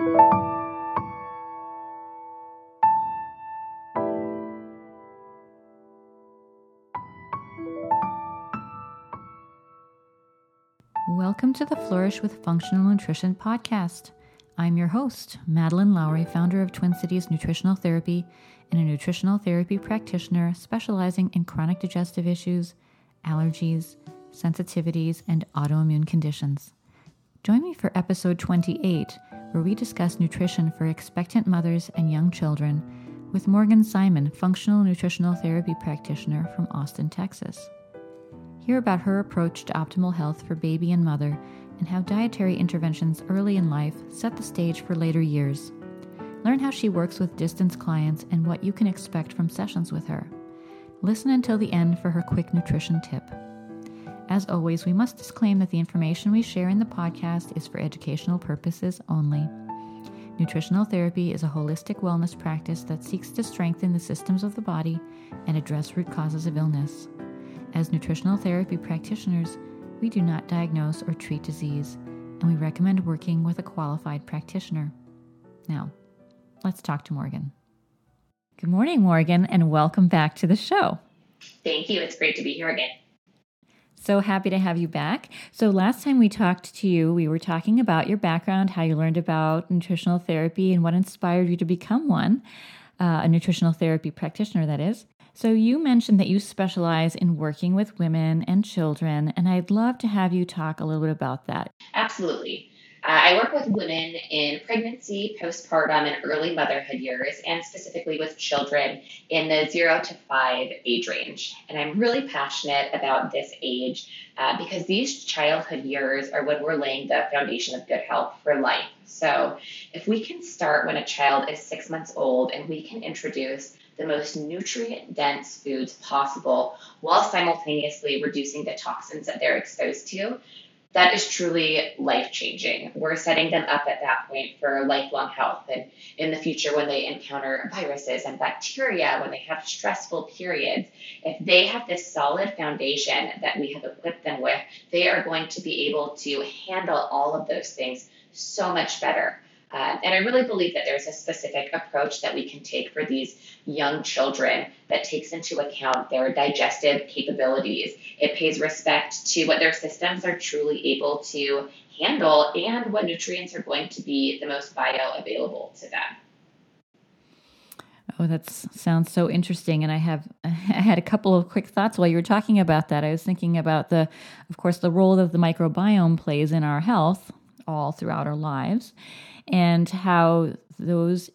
Welcome to the Flourish with Functional Nutrition podcast. I'm your host, Madeline Lowry, founder of Twin Cities Nutritional Therapy and a nutritional therapy practitioner specializing in chronic digestive issues, allergies, sensitivities, and autoimmune conditions. Join me for episode 28, where we discuss nutrition for expectant mothers and young children with Morgan Simon, functional nutritional therapy practitioner from Austin, Texas. Hear about her approach to optimal health for baby and mother and how dietary interventions early in life set the stage for later years. Learn how she works with distance clients and what you can expect from sessions with her. Listen until the end for her quick nutrition tip. As always, we must disclaim that the information we share in the podcast is for educational purposes only. Nutritional therapy is a holistic wellness practice that seeks to strengthen the systems of the body and address root causes of illness. As nutritional therapy practitioners, we do not diagnose or treat disease, and we recommend working with a qualified practitioner. Now, let's talk to Morgan. Good morning, Morgan, and welcome back to the show. Thank you. It's great to be here again. So happy to have you back. So, last time we talked to you, we were talking about your background, how you learned about nutritional therapy, and what inspired you to become one, uh, a nutritional therapy practitioner, that is. So, you mentioned that you specialize in working with women and children, and I'd love to have you talk a little bit about that. Absolutely. Uh, I work with women in pregnancy, postpartum, and early motherhood years, and specifically with children in the zero to five age range. And I'm really passionate about this age uh, because these childhood years are when we're laying the foundation of good health for life. So, if we can start when a child is six months old and we can introduce the most nutrient dense foods possible while simultaneously reducing the toxins that they're exposed to, that is truly life changing. We're setting them up at that point for lifelong health. And in the future, when they encounter viruses and bacteria, when they have stressful periods, if they have this solid foundation that we have equipped them with, they are going to be able to handle all of those things so much better. Uh, and I really believe that there's a specific approach that we can take for these young children that takes into account their digestive capabilities. It pays respect to what their systems are truly able to handle and what nutrients are going to be the most bioavailable to them. Oh, that sounds so interesting. And I have I had a couple of quick thoughts while you were talking about that. I was thinking about the, of course, the role that the microbiome plays in our health all throughout our lives and how those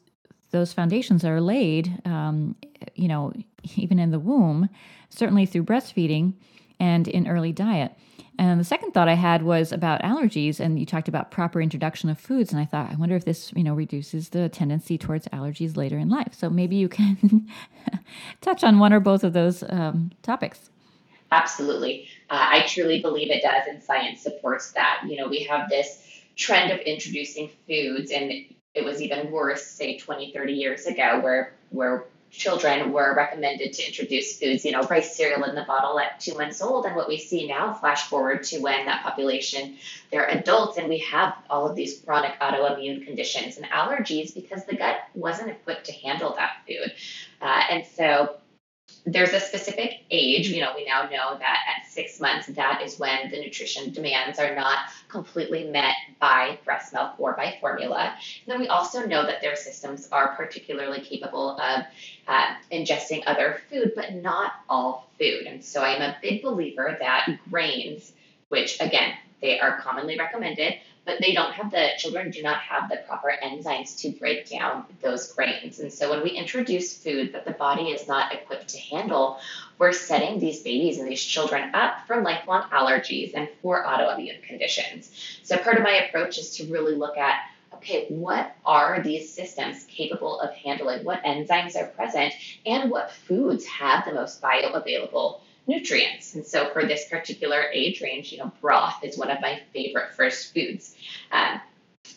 those foundations are laid, um, you know, even in the womb, certainly through breastfeeding and in early diet. And the second thought I had was about allergies, and you talked about proper introduction of foods, and I thought, I wonder if this, you know, reduces the tendency towards allergies later in life. So maybe you can touch on one or both of those um, topics. Absolutely, uh, I truly believe it does, and science supports that. You know, we have this trend of introducing foods and it was even worse say 20 30 years ago where where children were recommended to introduce foods you know rice cereal in the bottle at two months old. And what we see now flash forward to when that population they're adults and we have all of these chronic autoimmune conditions and allergies because the gut wasn't equipped to handle that food. Uh, and so there's a specific age. You know, we now know that at six months, that is when the nutrition demands are not completely met by breast milk or by formula. And then we also know that their systems are particularly capable of uh, ingesting other food, but not all food. And so I'm a big believer that grains, which again, they are commonly recommended, but they don't have the children do not have the proper enzymes to break down those grains. And so when we introduce food that the body is not equipped to handle, we're setting these babies and these children up for lifelong allergies and for autoimmune conditions. So part of my approach is to really look at okay, what are these systems capable of handling? What enzymes are present? And what foods have the most bioavailable nutrients. And so for this particular age range, you know, broth is one of my favorite first foods um,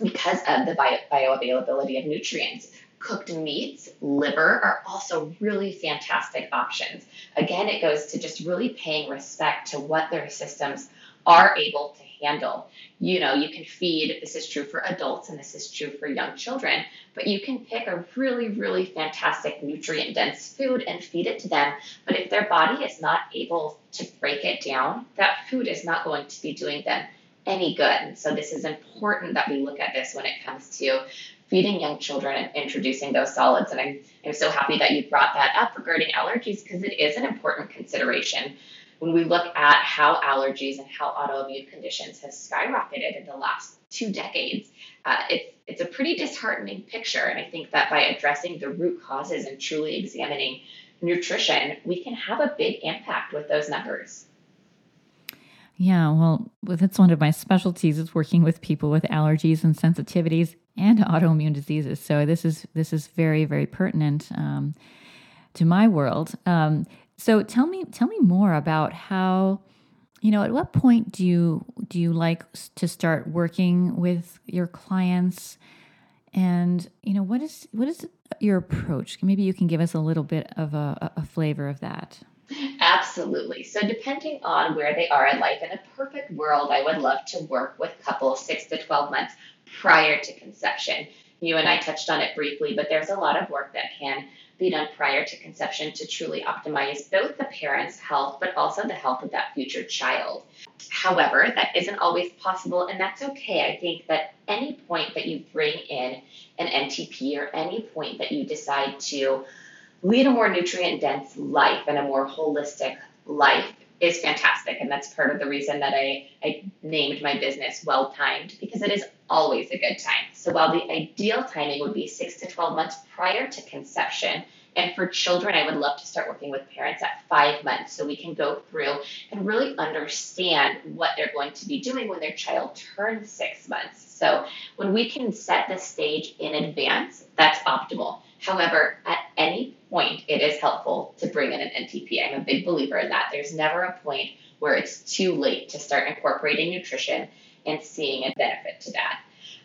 because of the bio- bioavailability of nutrients. Cooked meats, liver are also really fantastic options. Again, it goes to just really paying respect to what their systems are able to handle. You know, you can feed, this is true for adults and this is true for young children, but you can pick a really, really fantastic nutrient dense food and feed it to them. But if their body is not able to break it down, that food is not going to be doing them any good. And so this is important that we look at this when it comes to feeding young children and introducing those solids. And I'm, I'm so happy that you brought that up regarding allergies because it is an important consideration when we look at how allergies and how autoimmune conditions have skyrocketed in the last two decades. Uh, it's it's a pretty disheartening picture, and I think that by addressing the root causes and truly examining nutrition, we can have a big impact with those numbers. Yeah, well, that's one of my specialties is working with people with allergies and sensitivities and autoimmune diseases. So this is this is very very pertinent um, to my world. Um, so tell me tell me more about how you know at what point do you do you like to start working with your clients and you know what is what is your approach maybe you can give us a little bit of a, a flavor of that Absolutely. So, depending on where they are in life, in a perfect world, I would love to work with couples six to 12 months prior to conception. You and I touched on it briefly, but there's a lot of work that can be done prior to conception to truly optimize both the parent's health, but also the health of that future child. However, that isn't always possible, and that's okay. I think that any point that you bring in an NTP or any point that you decide to lead a more nutrient dense life and a more holistic life is fantastic. And that's part of the reason that I, I named my business Well Timed because it is always a good time. So while the ideal timing would be six to 12 months prior to conception, and for children, I would love to start working with parents at five months so we can go through and really understand what they're going to be doing when their child turns six months. So when we can set the stage in advance, that's optimal. However, at any point, it is helpful to bring in an NTP. I'm a big believer in that. There's never a point where it's too late to start incorporating nutrition and seeing a benefit to that.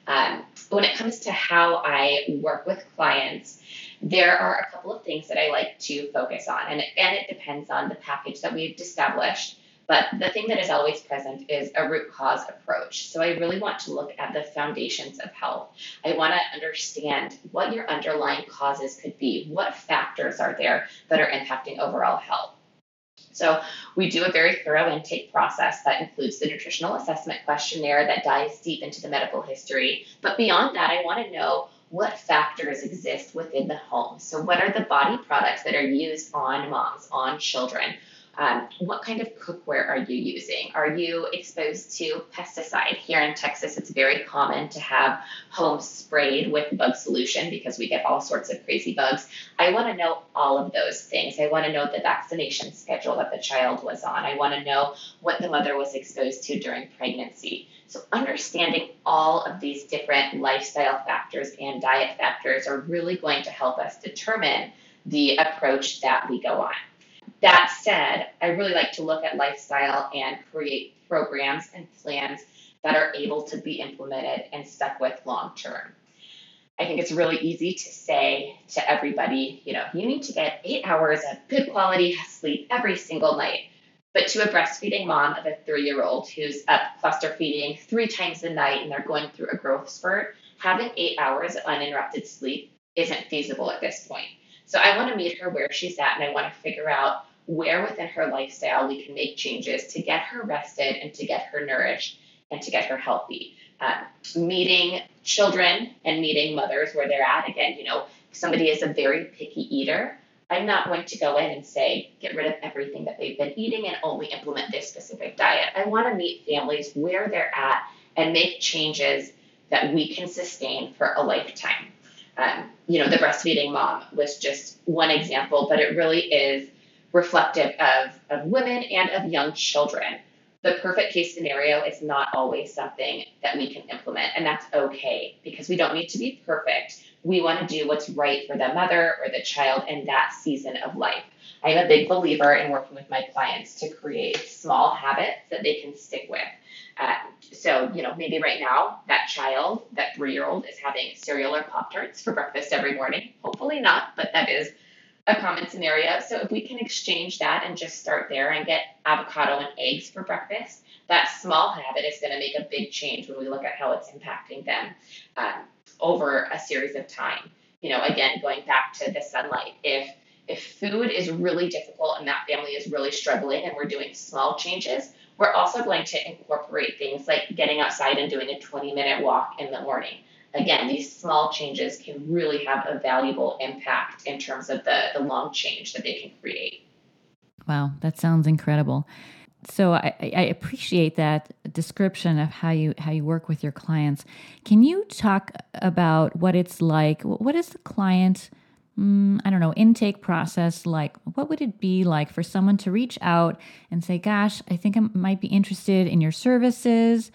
Um, when it comes to how I work with clients, there are a couple of things that I like to focus on, and again, it depends on the package that we've established. But the thing that is always present is a root cause approach. So I really want to look at the foundations of health. I want to understand what your underlying causes could be. What factors are there that are impacting overall health? So we do a very thorough intake process that includes the nutritional assessment questionnaire that dives deep into the medical history. But beyond that, I want to know what factors exist within the home. So what are the body products that are used on moms, on children? Um, what kind of cookware are you using? Are you exposed to pesticide? Here in Texas, it's very common to have homes sprayed with bug solution because we get all sorts of crazy bugs. I want to know all of those things. I want to know the vaccination schedule that the child was on. I want to know what the mother was exposed to during pregnancy. So, understanding all of these different lifestyle factors and diet factors are really going to help us determine the approach that we go on. That said, I really like to look at lifestyle and create programs and plans that are able to be implemented and stuck with long term. I think it's really easy to say to everybody, you know, you need to get eight hours of good quality sleep every single night. But to a breastfeeding mom of a three year old who's up cluster feeding three times a night and they're going through a growth spurt, having eight hours of uninterrupted sleep isn't feasible at this point. So I want to meet her where she's at and I want to figure out where within her lifestyle we can make changes to get her rested and to get her nourished and to get her healthy. Um, meeting children and meeting mothers where they're at. Again, you know, somebody is a very picky eater, I'm not going to go in and say, get rid of everything that they've been eating and only implement this specific diet. I want to meet families where they're at and make changes that we can sustain for a lifetime. Um, you know, the breastfeeding mom was just one example, but it really is reflective of, of women and of young children. The perfect case scenario is not always something that we can implement, and that's okay because we don't need to be perfect. We want to do what's right for the mother or the child in that season of life. I am a big believer in working with my clients to create small habits that they can stick with. Uh, so, you know, maybe right now that child, that three year old, is having cereal or Pop Tarts for breakfast every morning. Hopefully not, but that is a common scenario. So if we can exchange that and just start there and get avocado and eggs for breakfast, that small habit is going to make a big change when we look at how it's impacting them um, over a series of time. You know, again, going back to the sunlight, if if food is really difficult and that family is really struggling and we're doing small changes, we're also going to incorporate things like getting outside and doing a 20 minute walk in the morning again, these small changes can really have a valuable impact in terms of the, the long change that they can create. Wow, that sounds incredible. So I, I appreciate that description of how you how you work with your clients. Can you talk about what it's like? What is the client? Mm, I don't know, intake process like? What would it be like for someone to reach out and say, Gosh, I think I might be interested in your services?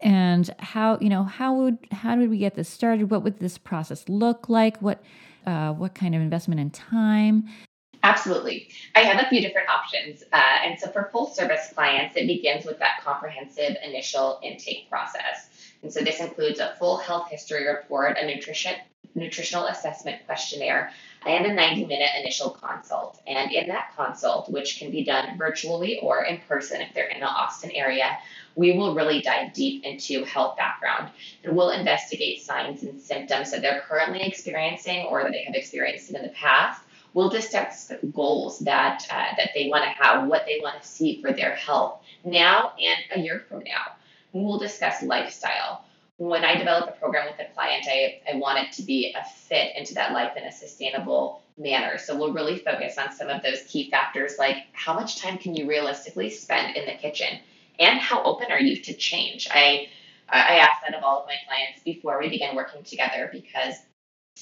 And how you know how would how did we get this started? What would this process look like? What uh, what kind of investment in time? Absolutely. I have a few different options uh, and so for full service clients it begins with that comprehensive initial intake process. And so this includes a full health history report a nutrition nutritional assessment questionnaire and a 90 minute initial consult. And in that consult, which can be done virtually or in person if they're in the Austin area, we will really dive deep into health background and we'll investigate signs and symptoms that they're currently experiencing or that they have experienced in the past. We'll discuss goals that uh, that they want to have, what they want to see for their health now and a year from now. We'll discuss lifestyle. When I develop a program with a client, I, I want it to be a fit into that life in a sustainable manner. So we'll really focus on some of those key factors like how much time can you realistically spend in the kitchen? And how open are you to change? I I ask that of all of my clients before we begin working together because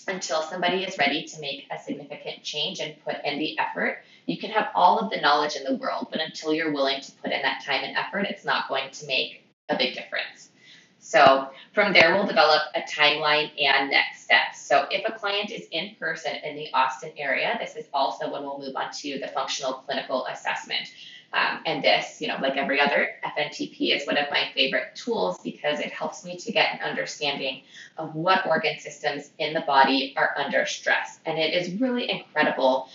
until somebody is ready to make a significant change and put in the effort, you can have all of the knowledge in the world, but until you're willing to put in that time and effort, it's not going to make a big difference. So from there, we'll develop a timeline and next steps. So if a client is in person in the Austin area, this is also when we'll move on to the functional clinical assessment. Um, and this, you know, like every other FNTP, is one of my favorite tools because it helps me to get an understanding of what organ systems in the body are under stress. And it is really incredible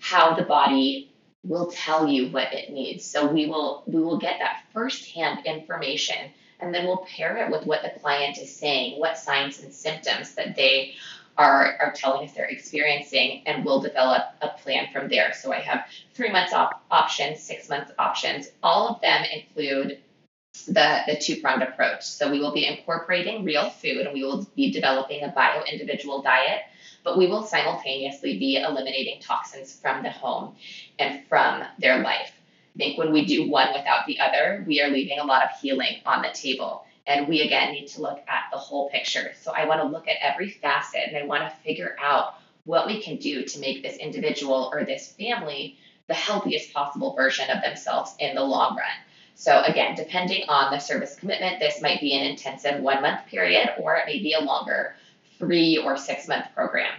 how the body will tell you what it needs. So we will we will get that firsthand information and then we'll pair it with what the client is saying, what signs and symptoms that they are, are telling us they're experiencing, and we'll develop a plan from there. So I have three months op- options, six months options. All of them include the, the two pronged approach. So we will be incorporating real food and we will be developing a bio individual diet, but we will simultaneously be eliminating toxins from the home and from their life. I think when we do one without the other, we are leaving a lot of healing on the table. And we again need to look at the whole picture. So I want to look at every facet and I want to figure out what we can do to make this individual or this family the healthiest possible version of themselves in the long run. So again, depending on the service commitment, this might be an intensive one month period or it may be a longer three or six month program.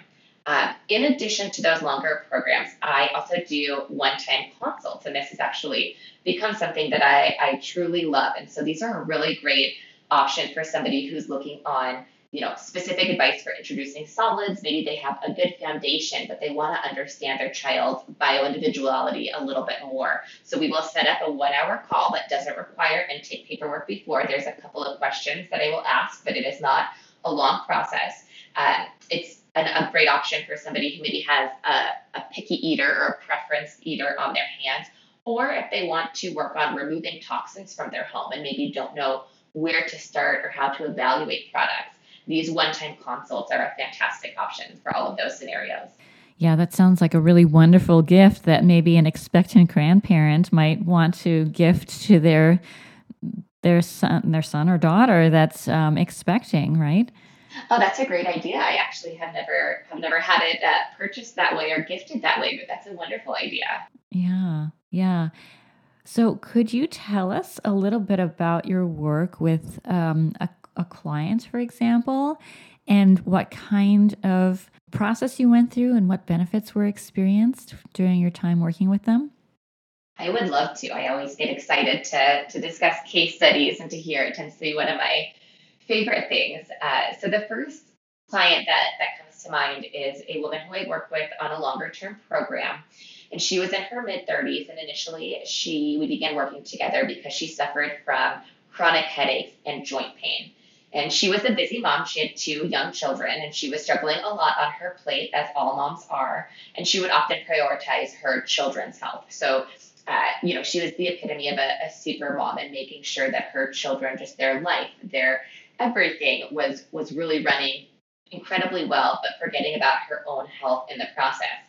Um, in addition to those longer programs, I also do one time consults, and this has actually become something that I, I truly love. And so these are a really great option for somebody who's looking on you know specific advice for introducing solids. Maybe they have a good foundation but they want to understand their child's bioindividuality a little bit more. So we will set up a one hour call that doesn't require intake paperwork before. There's a couple of questions that i will ask but it is not a long process. Uh, it's an, a great option for somebody who maybe has a, a picky eater or a preference eater on their hands or if they want to work on removing toxins from their home and maybe don't know where to start or how to evaluate products. These one time consults are a fantastic option for all of those scenarios. Yeah, that sounds like a really wonderful gift that maybe an expectant grandparent might want to gift to their their son, their son or daughter that's um, expecting, right? Oh, that's a great idea. I actually have never have never had it uh, purchased that way or gifted that way, but that's a wonderful idea. Yeah, yeah. So, could you tell us a little bit about your work with um, a, a client, for example, and what kind of process you went through and what benefits were experienced during your time working with them? I would love to. I always get excited to, to discuss case studies and to hear it tends to be one of my favorite things. Uh, so the first client that, that comes to mind is a woman who I work with on a longer term program. And she was in her mid 30s, and initially she we began working together because she suffered from chronic headaches and joint pain. And she was a busy mom. She had two young children, and she was struggling a lot on her plate, as all moms are. And she would often prioritize her children's health. So, uh, you know, she was the epitome of a, a super mom and making sure that her children, just their life, their everything was was really running incredibly well, but forgetting about her own health in the process.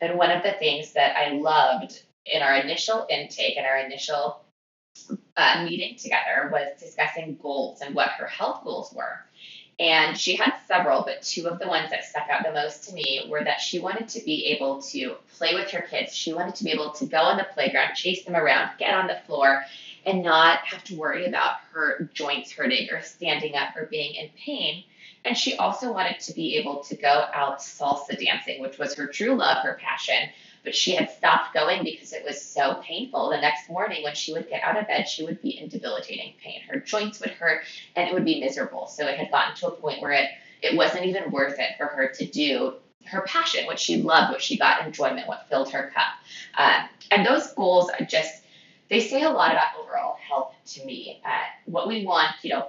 And one of the things that I loved in our initial intake and our initial uh, meeting together was discussing goals and what her health goals were. And she had several, but two of the ones that stuck out the most to me were that she wanted to be able to play with her kids. She wanted to be able to go on the playground, chase them around, get on the floor, and not have to worry about her joints hurting or standing up or being in pain. And she also wanted to be able to go out salsa dancing, which was her true love, her passion but she had stopped going because it was so painful. The next morning, when she would get out of bed, she would be in debilitating pain. Her joints would hurt and it would be miserable. So it had gotten to a point where it, it wasn't even worth it for her to do her passion, what she loved, what she got enjoyment, what filled her cup. Uh, and those goals just, they say a lot about overall health to me. Uh, what we want, you know,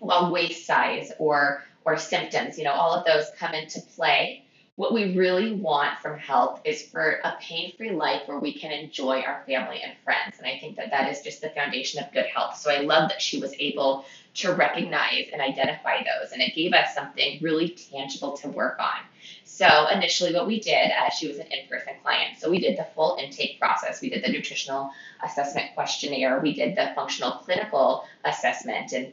well, waist size or or symptoms, you know, all of those come into play what we really want from health is for a pain free life where we can enjoy our family and friends. And I think that that is just the foundation of good health. So I love that she was able to recognize and identify those. And it gave us something really tangible to work on. So initially, what we did, uh, she was an in person client. So we did the full intake process. We did the nutritional assessment questionnaire, we did the functional clinical assessment. And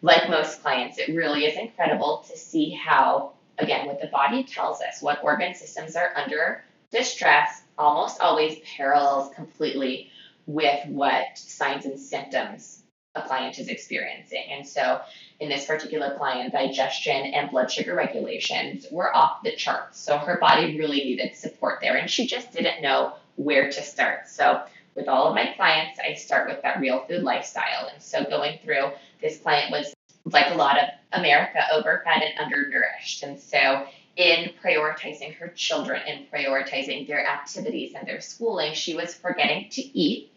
like most clients, it really is incredible to see how again, what the body tells us, what organ systems are under distress, almost always parallels completely with what signs and symptoms a client is experiencing. And so, in this particular client, digestion and blood sugar regulations were off the charts. So, her body really needed support there, and she just didn't know where to start. So, with all of my clients, I start with that real food lifestyle. And so, going through this client was like a lot of America, overfed and undernourished. And so, in prioritizing her children and prioritizing their activities and their schooling, she was forgetting to eat.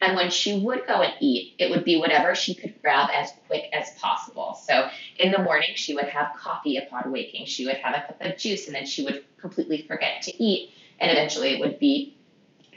And when she would go and eat, it would be whatever she could grab as quick as possible. So in the morning, she would have coffee upon waking. She would have a cup of juice, and then she would completely forget to eat. And eventually, it would be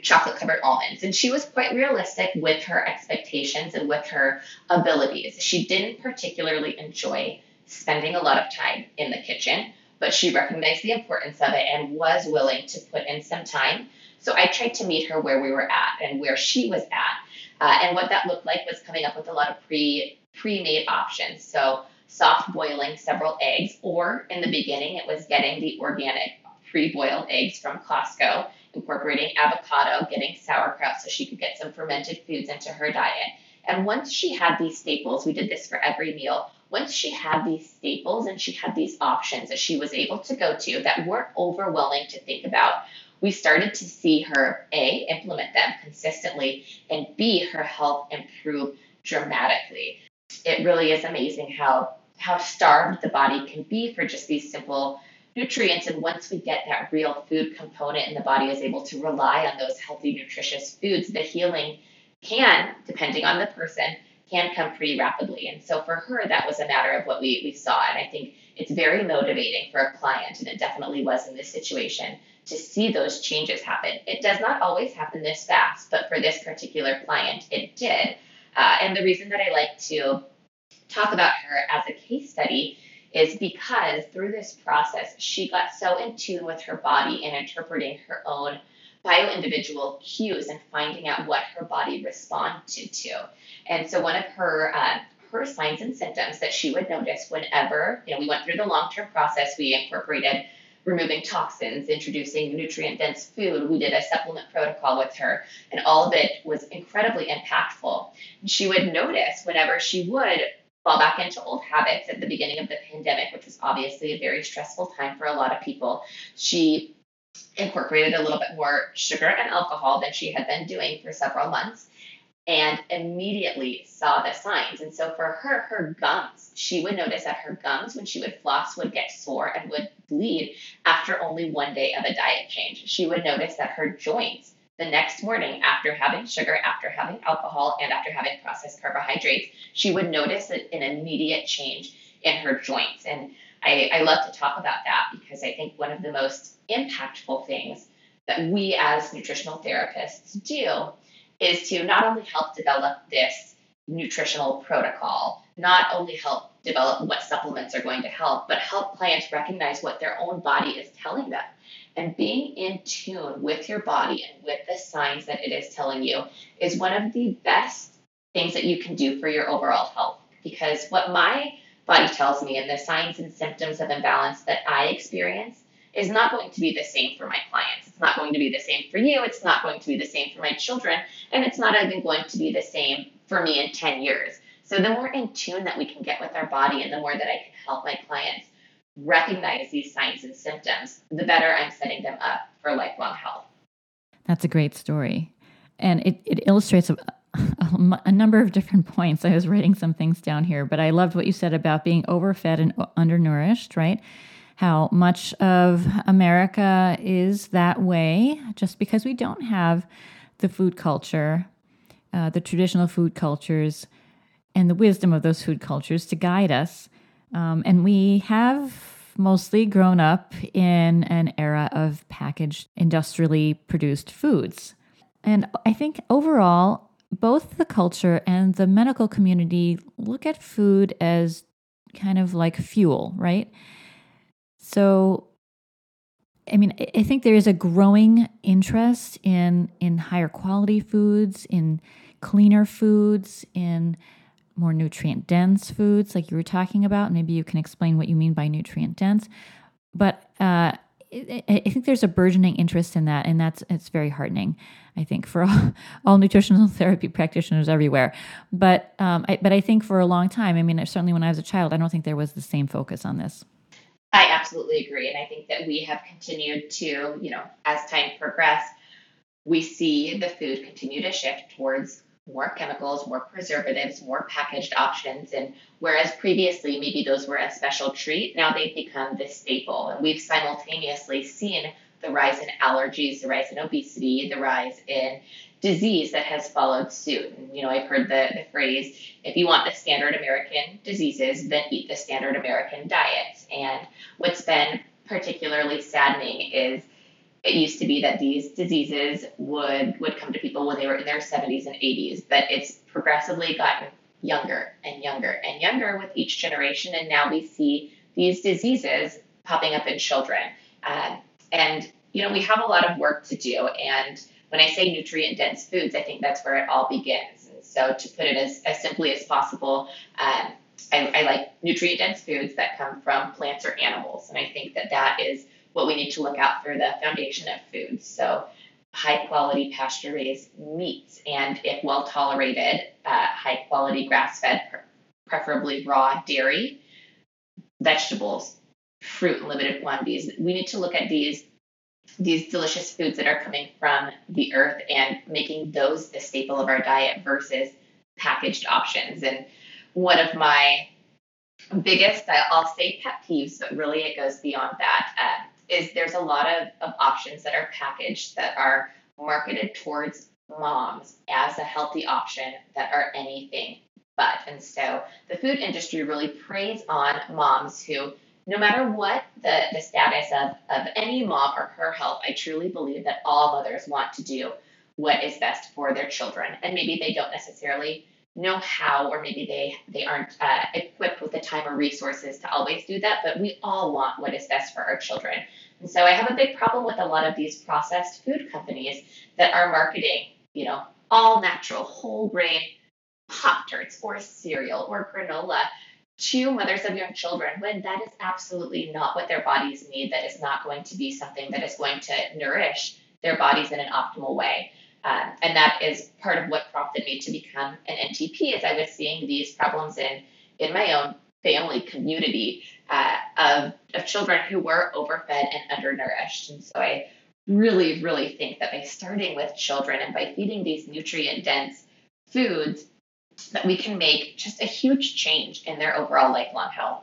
chocolate covered almonds. And she was quite realistic with her expectations and with her abilities. She didn't particularly enjoy spending a lot of time in the kitchen, but she recognized the importance of it and was willing to put in some time. So I tried to meet her where we were at and where she was at. Uh, and what that looked like was coming up with a lot of pre pre-made options. So soft boiling several eggs, or in the beginning, it was getting the organic pre-boiled eggs from Costco incorporating avocado, getting sauerkraut so she could get some fermented foods into her diet. And once she had these staples, we did this for every meal. Once she had these staples and she had these options that she was able to go to that weren't overwhelming to think about, we started to see her A, implement them consistently, and B, her health improve dramatically. It really is amazing how how starved the body can be for just these simple nutrients. And once we get that real food component and the body is able to rely on those healthy, nutritious foods, the healing can, depending on the person, can come pretty rapidly. And so for her, that was a matter of what we, we saw. And I think it's very motivating for a client, and it definitely was in this situation, to see those changes happen. It does not always happen this fast, but for this particular client, it did. Uh, and the reason that I like to talk about her as a case study is because through this process, she got so in tune with her body and interpreting her own bio individual cues and finding out what her body responded to. And so, one of her uh, her signs and symptoms that she would notice whenever you know we went through the long term process, we incorporated removing toxins, introducing nutrient dense food. We did a supplement protocol with her, and all of it was incredibly impactful. She would notice whenever she would fall back into old habits at the beginning of the pandemic, which was obviously a very stressful time for a lot of people. She incorporated a little bit more sugar and alcohol than she had been doing for several months. And immediately saw the signs. And so for her, her gums, she would notice that her gums, when she would floss, would get sore and would bleed after only one day of a diet change. She would notice that her joints the next morning after having sugar, after having alcohol, and after having processed carbohydrates, she would notice an immediate change in her joints. And I, I love to talk about that because I think one of the most impactful things that we as nutritional therapists do is to not only help develop this nutritional protocol, not only help develop what supplements are going to help, but help clients recognize what their own body is telling them. And being in tune with your body and with the signs that it is telling you is one of the best things that you can do for your overall health. Because what my body tells me and the signs and symptoms of imbalance that I experience is not going to be the same for my clients. It's not going to be the same for you. It's not going to be the same for my children. And it's not even going to be the same for me in 10 years. So the more in tune that we can get with our body and the more that I can help my clients recognize these signs and symptoms, the better I'm setting them up for lifelong health. That's a great story. And it, it illustrates a, a, a, number of different points. I was writing some things down here, but I loved what you said about being overfed and undernourished, right? How much of America is that way just because we don't have the food culture, uh, the traditional food cultures, and the wisdom of those food cultures to guide us. Um, and we have mostly grown up in an era of packaged, industrially produced foods. And I think overall, both the culture and the medical community look at food as kind of like fuel, right? So, I mean, I think there is a growing interest in in higher quality foods, in cleaner foods, in more nutrient dense foods, like you were talking about. Maybe you can explain what you mean by nutrient dense. But uh, I think there's a burgeoning interest in that, and that's it's very heartening. I think for all, all nutritional therapy practitioners everywhere. But um, I, but I think for a long time, I mean, certainly when I was a child, I don't think there was the same focus on this. I absolutely agree, and I think that we have continued to, you know, as time progressed, we see the food continue to shift towards more chemicals, more preservatives, more packaged options. And whereas previously maybe those were a special treat, now they've become the staple. And we've simultaneously seen the rise in allergies, the rise in obesity, the rise in disease that has followed suit. And, you know, I've heard the, the phrase, if you want the standard American diseases, then eat the standard American diet. And what's been particularly saddening is it used to be that these diseases would would come to people when they were in their 70s and 80s but it's progressively gotten younger and younger and younger with each generation. And now we see these diseases popping up in children. Uh, and you know we have a lot of work to do. And when i say nutrient dense foods i think that's where it all begins. And so to put it as, as simply as possible um, I, I like nutrient dense foods that come from plants or animals and i think that that is what we need to look out for the foundation of foods. So, high quality pasture raised meats, and if well tolerated, uh, high quality grass fed, preferably raw dairy, vegetables, fruit in limited quantities. We need to look at these these delicious foods that are coming from the earth and making those the staple of our diet versus packaged options. And one of my biggest, I'll say pet peeves, but really it goes beyond that. Uh, is there's a lot of, of options that are packaged that are marketed towards moms as a healthy option that are anything but. And so the food industry really preys on moms who, no matter what the, the status of, of any mom or her health, I truly believe that all mothers want to do what is best for their children. And maybe they don't necessarily know how, or maybe they they aren't uh, equipped with the time or resources to always do that. But we all want what is best for our children. And so I have a big problem with a lot of these processed food companies that are marketing, you know, all natural, whole grain Pop Tarts or cereal or granola to mothers of young children when that is absolutely not what their bodies need. That is not going to be something that is going to nourish their bodies in an optimal way. Um, and that is part of what prompted me to become an NTP as I was seeing these problems in, in my own family community uh, of, of children who were overfed and undernourished. And so I really, really think that by starting with children and by feeding these nutrient dense foods that we can make just a huge change in their overall lifelong health.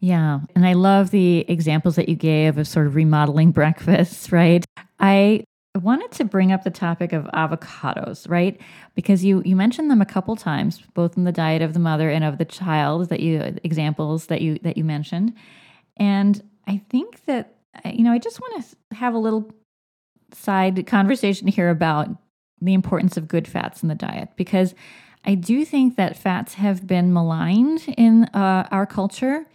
Yeah. And I love the examples that you gave of sort of remodeling breakfasts, right? I wanted to bring up the topic of avocados, right? Because you you mentioned them a couple times, both in the diet of the mother and of the child that you examples that you that you mentioned. And I think that you know, I just want to have a little side conversation here about the importance of good fats in the diet because I do think that fats have been maligned in uh, our culture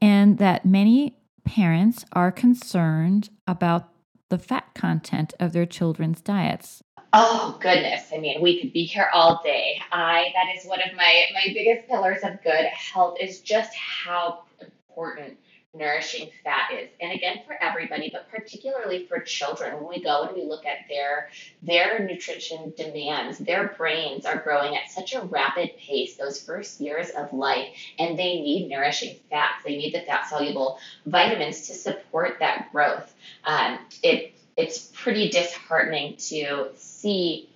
and that many parents are concerned about the fat content of their children's diets. Oh goodness. I mean, we could be here all day. I that is one of my my biggest pillars of good health is just how important nourishing fat is. And again for everybody but particularly for children when we go and we look at their their nutrition demands their brains are growing at such a rapid pace those first years of life and they need nourishing fats. They need the fat soluble vitamins to support that growth. Um, it it's pretty disheartening to see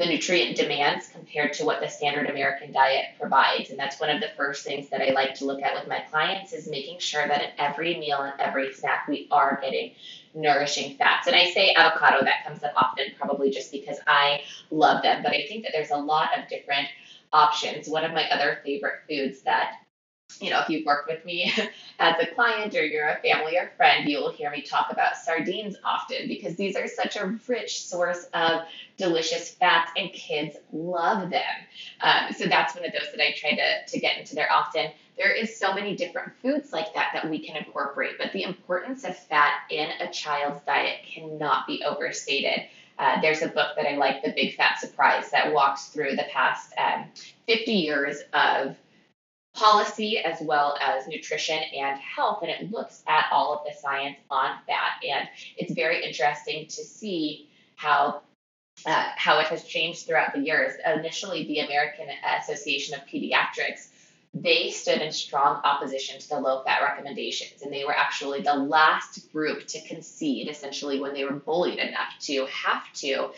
the nutrient demands compared to what the standard American diet provides. And that's one of the first things that I like to look at with my clients is making sure that in every meal and every snack we are getting nourishing fats. And I say avocado, that comes up often probably just because I love them, but I think that there's a lot of different options. One of my other favorite foods that you know, if you've worked with me as a client or you're a family or friend, you will hear me talk about sardines often because these are such a rich source of delicious fats and kids love them. Um, so that's one of those that I try to, to get into there often. There is so many different foods like that that we can incorporate, but the importance of fat in a child's diet cannot be overstated. Uh, there's a book that I like, The Big Fat Surprise, that walks through the past um, 50 years of policy as well as nutrition and health, and it looks at all of the science on fat. And it's very interesting to see how uh, how it has changed throughout the years. Initially, the American Association of Pediatrics they stood in strong opposition to the low fat recommendations, and they were actually the last group to concede, essentially, when they were bullied enough to have to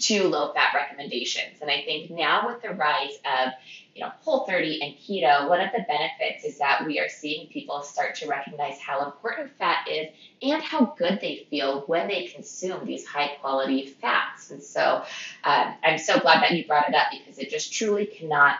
to low fat recommendations. And I think now with the rise of you know, Whole 30 and keto, one of the benefits is that we are seeing people start to recognize how important fat is and how good they feel when they consume these high quality fats. And so um, I'm so glad that you brought it up because it just truly cannot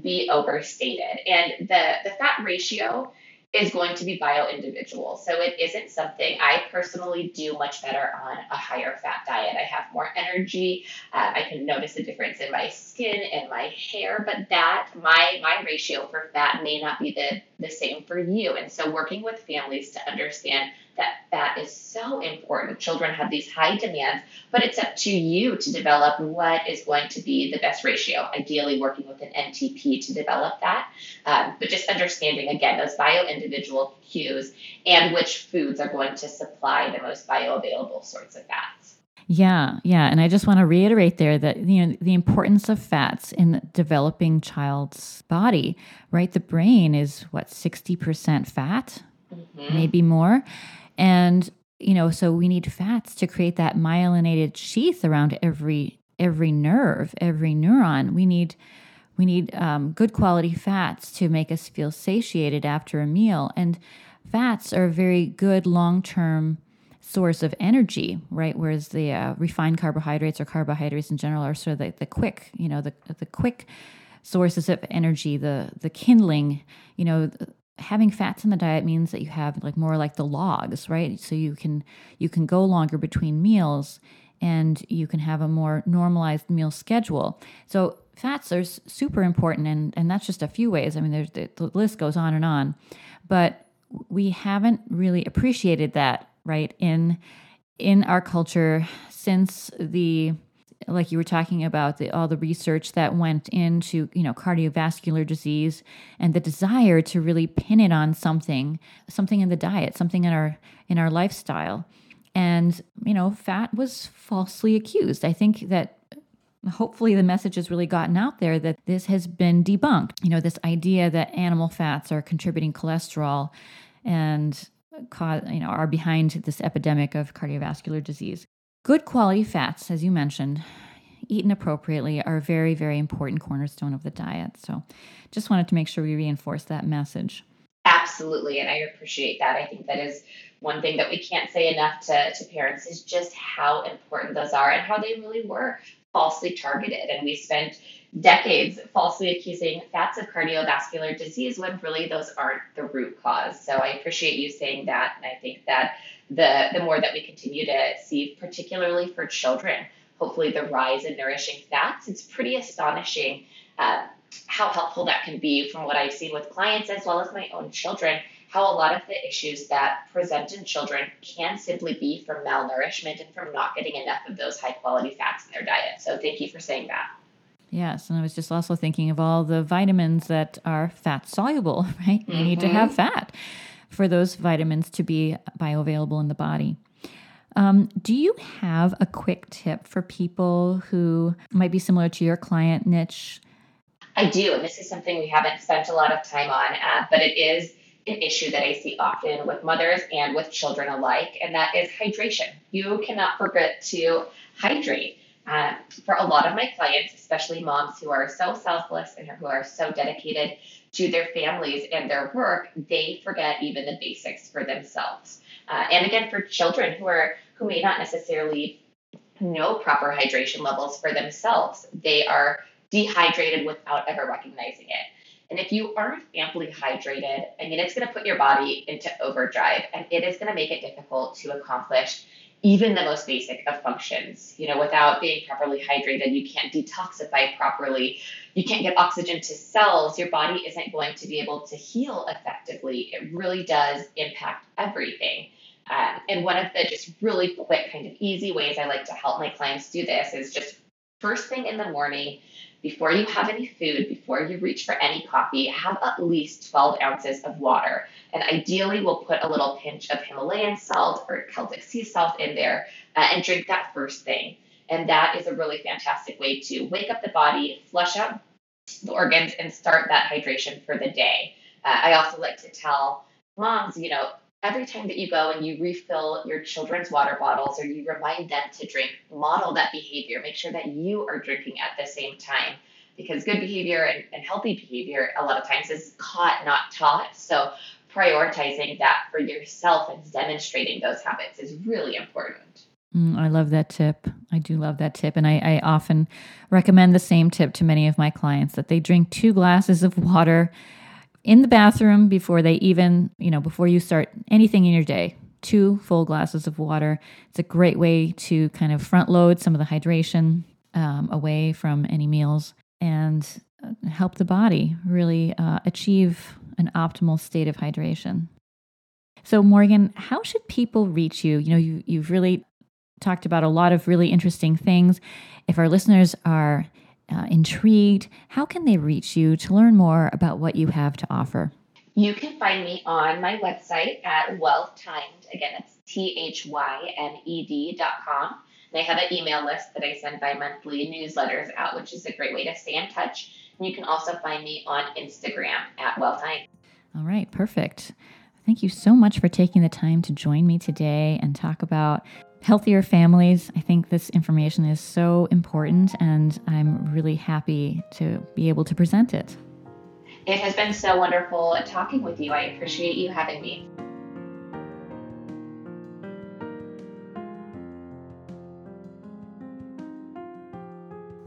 be overstated. And the, the fat ratio is going to be bio individual. So it isn't something I personally do much better on a higher fat diet. I have more energy. Uh, I can notice a difference in my skin and my hair, but that my my ratio for fat may not be the the same for you. And so working with families to understand that fat is so important. Children have these high demands, but it's up to you to develop what is going to be the best ratio. Ideally, working with an NTP to develop that. Um, but just understanding, again, those bio individual cues and which foods are going to supply the most bioavailable sorts of fats. Yeah, yeah, and I just want to reiterate there that you know the importance of fats in developing child's body, right? The brain is what 60% fat, mm-hmm. maybe more. And you know, so we need fats to create that myelinated sheath around every every nerve, every neuron. We need we need um, good quality fats to make us feel satiated after a meal, and fats are a very good long term source of energy, right? Whereas the uh, refined carbohydrates or carbohydrates in general are sort of the, the quick, you know, the the quick sources of energy, the the kindling, you know, having fats in the diet means that you have like more like the logs, right? So you can you can go longer between meals and you can have a more normalized meal schedule. So fats are super important and and that's just a few ways. I mean there's the, the list goes on and on. But we haven't really appreciated that, right? In in our culture since the like you were talking about the, all the research that went into you know cardiovascular disease and the desire to really pin it on something something in the diet something in our in our lifestyle. And you know fat was falsely accused. I think that hopefully the message has really gotten out there that this has been debunked. You know this idea that animal fats are contributing cholesterol and cause you know are behind this epidemic of cardiovascular disease Good quality fats, as you mentioned, eaten appropriately, are a very, very important cornerstone of the diet. So just wanted to make sure we reinforce that message. Absolutely. And I appreciate that. I think that is one thing that we can't say enough to, to parents is just how important those are and how they really were falsely targeted. And we spent decades falsely accusing fats of cardiovascular disease when really those aren't the root cause. So I appreciate you saying that. And I think that the, the more that we continue to see, particularly for children, hopefully the rise in nourishing fats, it's pretty astonishing uh, how helpful that can be from what I've seen with clients as well as my own children. How a lot of the issues that present in children can simply be from malnourishment and from not getting enough of those high quality fats in their diet. So, thank you for saying that. Yes, and I was just also thinking of all the vitamins that are fat soluble, right? You mm-hmm. need to have mm-hmm. fat for those vitamins to be bioavailable in the body. Um, do you have a quick tip for people who might be similar to your client niche? I do, and this is something we haven't spent a lot of time on, uh, but it is an issue that I see often with mothers and with children alike, and that is hydration. You cannot forget to hydrate. Uh, for a lot of my clients, especially moms who are so selfless and who are so dedicated to their families and their work, they forget even the basics for themselves. Uh, and again, for children who are who may not necessarily know proper hydration levels for themselves, they are dehydrated without ever recognizing it. And if you aren't amply hydrated, I mean, it's going to put your body into overdrive and it is going to make it difficult to accomplish even the most basic of functions. You know, without being properly hydrated, you can't detoxify properly. You can't get oxygen to cells. Your body isn't going to be able to heal effectively. It really does impact everything. Um, and one of the just really quick, kind of easy ways I like to help my clients do this is just first thing in the morning, before you have any food, before you reach for any coffee, have at least 12 ounces of water. And ideally, we'll put a little pinch of Himalayan salt or Celtic sea salt in there uh, and drink that first thing. And that is a really fantastic way to wake up the body, flush out the organs, and start that hydration for the day. Uh, I also like to tell moms, you know, every time that you go and you refill your children's water bottles or you remind them to drink, model that behavior. Make sure that you are drinking at the same time because good behavior and, and healthy behavior a lot of times is caught, not taught. So prioritizing that for yourself and demonstrating those habits is really important. Mm, I love that tip. I do love that tip. And I, I often recommend the same tip to many of my clients that they drink two glasses of water in the bathroom before they even, you know, before you start anything in your day. Two full glasses of water. It's a great way to kind of front load some of the hydration um, away from any meals and uh, help the body really uh, achieve an optimal state of hydration. So, Morgan, how should people reach you? You know, you, you've really talked about a lot of really interesting things. If our listeners are uh, intrigued, how can they reach you to learn more about what you have to offer? You can find me on my website at Wellthymed. Again, it's T H Y M E D dot com. They have an email list that I send bi monthly newsletters out, which is a great way to stay in touch. And you can also find me on Instagram at Wellthymed. All right, perfect. Thank you so much for taking the time to join me today and talk about healthier families. I think this information is so important, and I'm really happy to be able to present it. It has been so wonderful talking with you. I appreciate you having me.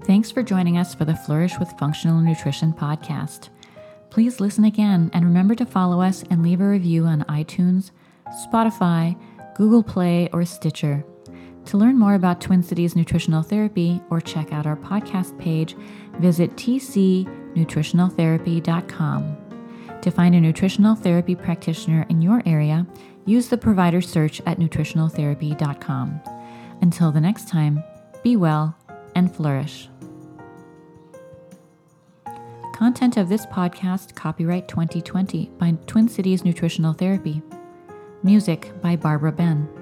Thanks for joining us for the Flourish with Functional Nutrition podcast. Please listen again and remember to follow us and leave a review on iTunes, Spotify, Google Play, or Stitcher. To learn more about Twin Cities Nutritional Therapy or check out our podcast page, visit tcnutritionaltherapy.com. To find a nutritional therapy practitioner in your area, use the provider search at nutritionaltherapy.com. Until the next time, be well and flourish. Content of this podcast copyright 2020 by Twin Cities Nutritional Therapy. Music by Barbara Ben.